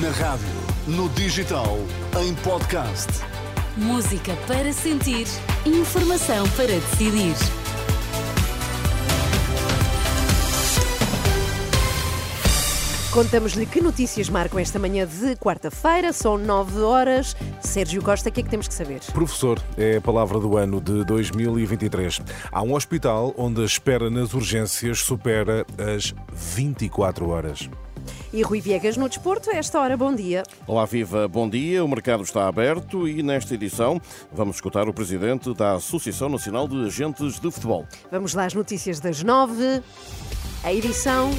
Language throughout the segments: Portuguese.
Na rádio, no digital, em podcast. Música para sentir, informação para decidir. Contamos-lhe que notícias marcam esta manhã de quarta-feira, são 9 horas. Sérgio Costa, o que é que temos que saber? Professor é a palavra do ano de 2023. Há um hospital onde a espera nas urgências supera as 24 horas. E Rui Viegas no desporto, a esta hora, bom dia. Olá, viva, bom dia. O mercado está aberto e nesta edição vamos escutar o presidente da Associação Nacional de Agentes de Futebol. Vamos lá às notícias das 9, a edição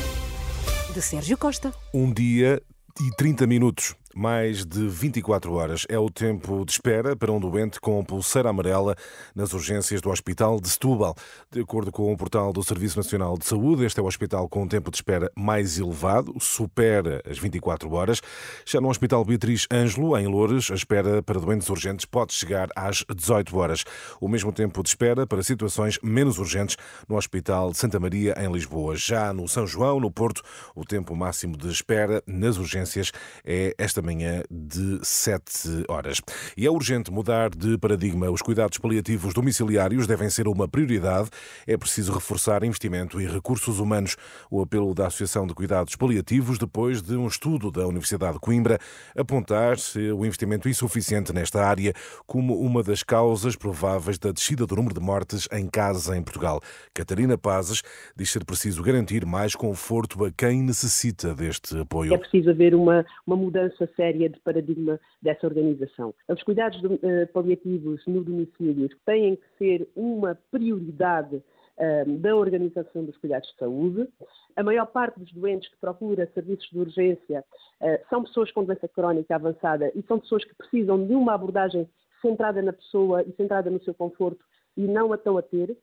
de Sérgio Costa. Um dia e 30 minutos. Mais de 24 horas é o tempo de espera para um doente com pulseira amarela nas urgências do Hospital de Setúbal. De acordo com o portal do Serviço Nacional de Saúde, este é o hospital com um tempo de espera mais elevado, supera as 24 horas. Já no Hospital Beatriz Ângelo, em Loures, a espera para doentes urgentes pode chegar às 18 horas. O mesmo tempo de espera para situações menos urgentes no Hospital de Santa Maria, em Lisboa. Já no São João, no Porto, o tempo máximo de espera nas urgências é esta manhã de 7 horas. E é urgente mudar de paradigma. Os cuidados paliativos domiciliários devem ser uma prioridade. É preciso reforçar investimento e recursos humanos. O apelo da Associação de Cuidados Paliativos, depois de um estudo da Universidade de Coimbra, apontar o investimento insuficiente nesta área como uma das causas prováveis da descida do número de mortes em casa em Portugal. Catarina Pazes diz ser preciso garantir mais conforto a quem necessita deste apoio. É preciso haver uma, uma mudança séria de paradigma dessa organização. Os cuidados uh, paliativos no domicílio têm que ser uma prioridade uh, da organização dos cuidados de saúde. A maior parte dos doentes que procura serviços de urgência uh, são pessoas com doença crónica avançada e são pessoas que precisam de uma abordagem centrada na pessoa e centrada no seu conforto e não a estão a ter.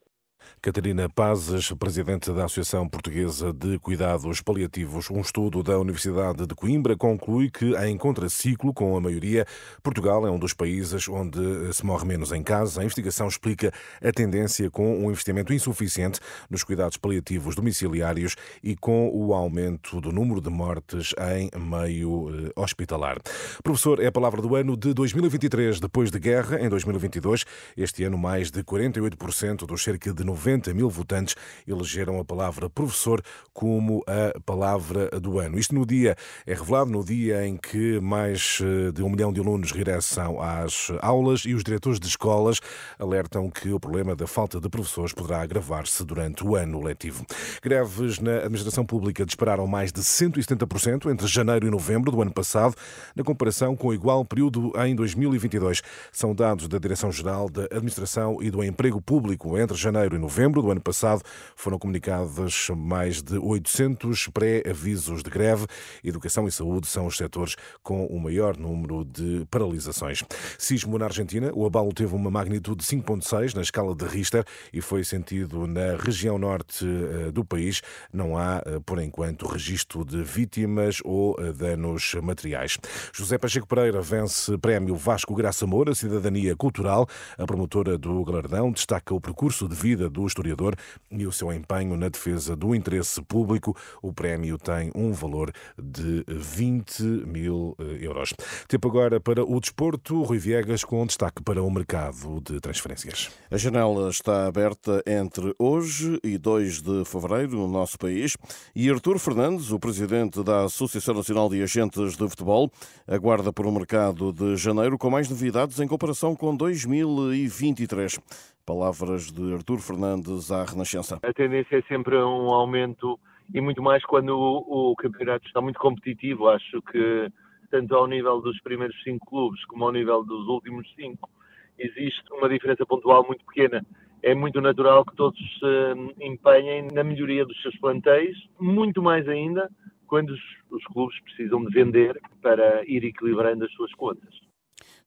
Catarina Pazes, presidente da Associação Portuguesa de Cuidados Paliativos. Um estudo da Universidade de Coimbra conclui que, em contraciclo com a maioria, Portugal é um dos países onde se morre menos em casa. A investigação explica a tendência com um investimento insuficiente nos cuidados paliativos domiciliários e com o aumento do número de mortes em meio eh, hospitalar. Professor, é a palavra do ano de 2023, depois de guerra, em 2022. Este ano, mais de 48% dos cerca de 90 mil votantes elegeram a palavra professor como a palavra do ano. Isto no dia, é revelado no dia em que mais eh, de um milhão de alunos regressam às aulas e os diretores de escolas alertam que o problema da falta de professores poderá agravar-se durante o ano letivo. Greves na administração pública dispararam mais de 170% entre janeiro e novembro do ano passado, na comparação com o igual período em 2022. São dados da Direção-Geral da Administração e do Emprego Público entre janeiro e novembro do ano passado foram comunicados mais de 800 pré-avisos de greve. Educação e saúde são os setores com o maior número de paralisações. Sismo na Argentina. O abalo teve uma magnitude de 5.6 na escala de Richter e foi sentido na região norte eh, do país. Não há, eh, por enquanto, registro de vítimas ou eh, danos materiais. José Pacheco Pereira vence prémio Vasco Graça Moura, Cidadania Cultural. A promotora do galardão destaca o percurso de vida do historiador e o seu empenho na defesa do interesse público. O prémio tem um valor de 20 mil eh, euros. Tempo agora para o desporto. Rui Viegas com destaque para o mercado de transferências. A janela está aberta entre hoje e 2 de fevereiro no nosso país e Artur Fernandes, o presidente da Associação Nacional de Agentes de Futebol, aguarda por um mercado de janeiro com mais novidades em comparação com 2023. Palavras de Artur Fernandes à Renascença. A tendência é sempre um aumento e muito mais quando o, o campeonato está muito competitivo. Acho que tanto ao nível dos primeiros cinco clubes como ao nível dos últimos cinco existe uma diferença pontual muito pequena. É muito natural que todos se empenhem na melhoria dos seus plantéis, muito mais ainda quando os, os clubes precisam de vender para ir equilibrando as suas contas.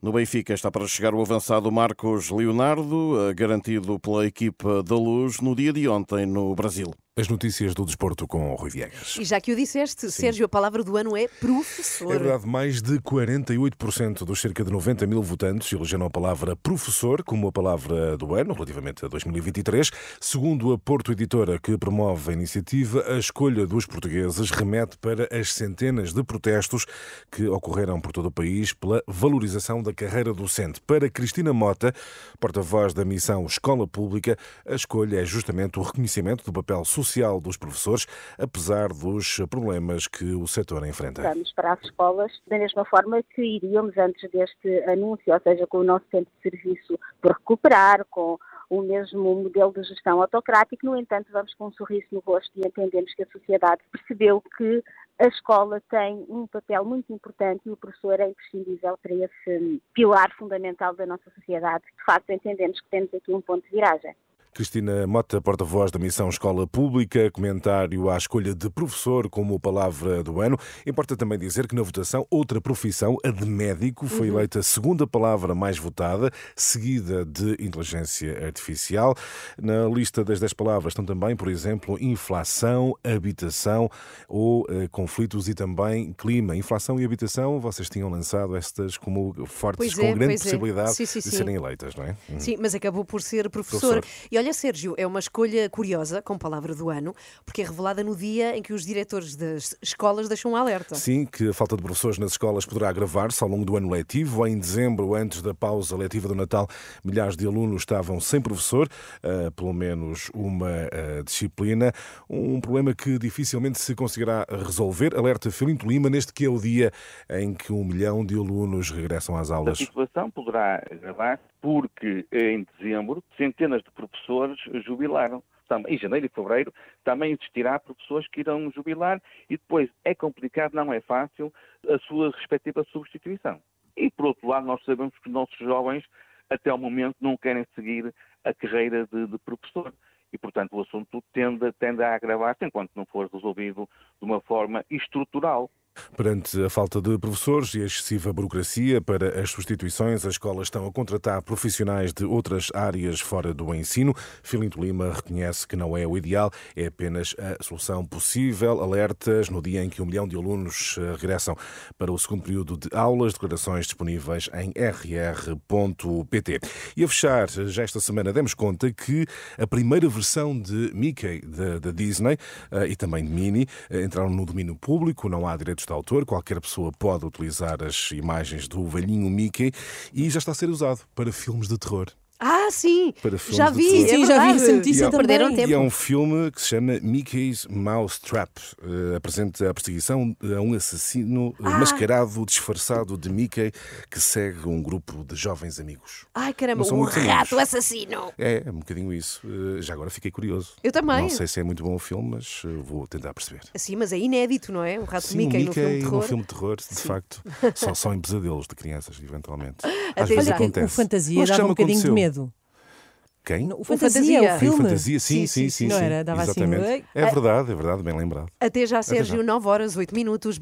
No Benfica está para chegar o avançado Marcos Leonardo, garantido pela equipa da Luz no dia de ontem no Brasil. As notícias do desporto com o Rui Viegas. E já que o disseste, Sérgio, a palavra do ano é professor. É verdade, mais de 48% dos cerca de 90 mil votantes elegeram a palavra professor como a palavra do ano, relativamente a 2023. Segundo a Porto Editora, que promove a iniciativa, a escolha dos portugueses remete para as centenas de protestos que ocorreram por todo o país pela valorização da carreira docente. Para Cristina Mota, porta-voz da missão Escola Pública, a escolha é justamente o reconhecimento do papel social social dos professores, apesar dos problemas que o setor enfrenta. Vamos para as escolas da mesma forma que iríamos antes deste anúncio, ou seja, com o nosso centro de serviço por recuperar, com o mesmo modelo de gestão autocrático, no entanto, vamos com um sorriso no rosto e entendemos que a sociedade percebeu que a escola tem um papel muito importante e o professor é imprescindível para esse pilar fundamental da nossa sociedade. De facto, entendemos que temos aqui um ponto de viragem. Cristina Mota, porta-voz da Missão Escola Pública, comentário à escolha de professor como palavra do ano. Importa também dizer que na votação, outra profissão, a de médico, foi uhum. eleita a segunda palavra mais votada, seguida de inteligência artificial. Na lista das 10 palavras estão também, por exemplo, inflação, habitação ou uh, conflitos e também clima. Inflação e habitação, vocês tinham lançado estas como fortes, é, com grande é. possibilidade é. sim, sim, de sim. serem eleitas, não é? Uhum. Sim, mas acabou por ser professor. professor. E olha, Sérgio, é uma escolha curiosa, com palavra do ano, porque é revelada no dia em que os diretores das escolas deixam um alerta. Sim, que a falta de professores nas escolas poderá agravar-se ao longo do ano letivo. Em dezembro, antes da pausa letiva do Natal, milhares de alunos estavam sem professor, uh, pelo menos uma uh, disciplina. Um problema que dificilmente se conseguirá resolver. Alerta Filinto Lima, neste que é o dia em que um milhão de alunos regressam às aulas. A situação poderá agravar porque em dezembro centenas de professores jubilaram. Em janeiro e fevereiro também existirá professores que irão jubilar e depois é complicado, não é fácil, a sua respectiva substituição. E por outro lado, nós sabemos que os nossos jovens até ao momento não querem seguir a carreira de, de professor e, portanto, o assunto tende, tende a agravar-se enquanto não for resolvido de uma forma estrutural. Perante a falta de professores e a excessiva burocracia para as substituições, as escolas estão a contratar profissionais de outras áreas fora do ensino. Filinto Lima reconhece que não é o ideal, é apenas a solução possível. Alertas no dia em que um milhão de alunos eh, regressam para o segundo período de aulas, declarações disponíveis em rr.pt. E a fechar, já esta semana demos conta que a primeira versão de Mickey da Disney eh, e também de Minnie eh, entraram no domínio público, não há direitos direitos de autor, qualquer pessoa pode utilizar as imagens do velhinho Mickey e já está a ser usado para filmes de terror. Ah, sim! já vi, sim, já vi essa notícia também. Perderam tempo. E é um filme que se chama Mickey's Mouse Trap. Uh, apresenta a perseguição a um assassino ah. mascarado, disfarçado de Mickey, que segue um grupo de jovens amigos. Ai, caramba, um rato assassino! É, é um bocadinho isso. Uh, já agora fiquei curioso. Eu também. Não sei se é muito bom o filme, mas uh, vou tentar perceber. Sim, mas é inédito, não é? Um rato sim, Mickey, Mickey no filme de terror. No filme de terror, de sim. facto. só, só em pesadelos de crianças, eventualmente. Às Até vezes já. acontece. O fantasia dava um bocadinho aconteceu. de medo. Quem? O Fantasia, o filme. Fantasia, sim, sim, sim. sim, não era? Dava Exatamente. Assim, é verdade, é verdade, bem lembrado. Até já, Sérgio, Até já. 9 horas, 8 minutos.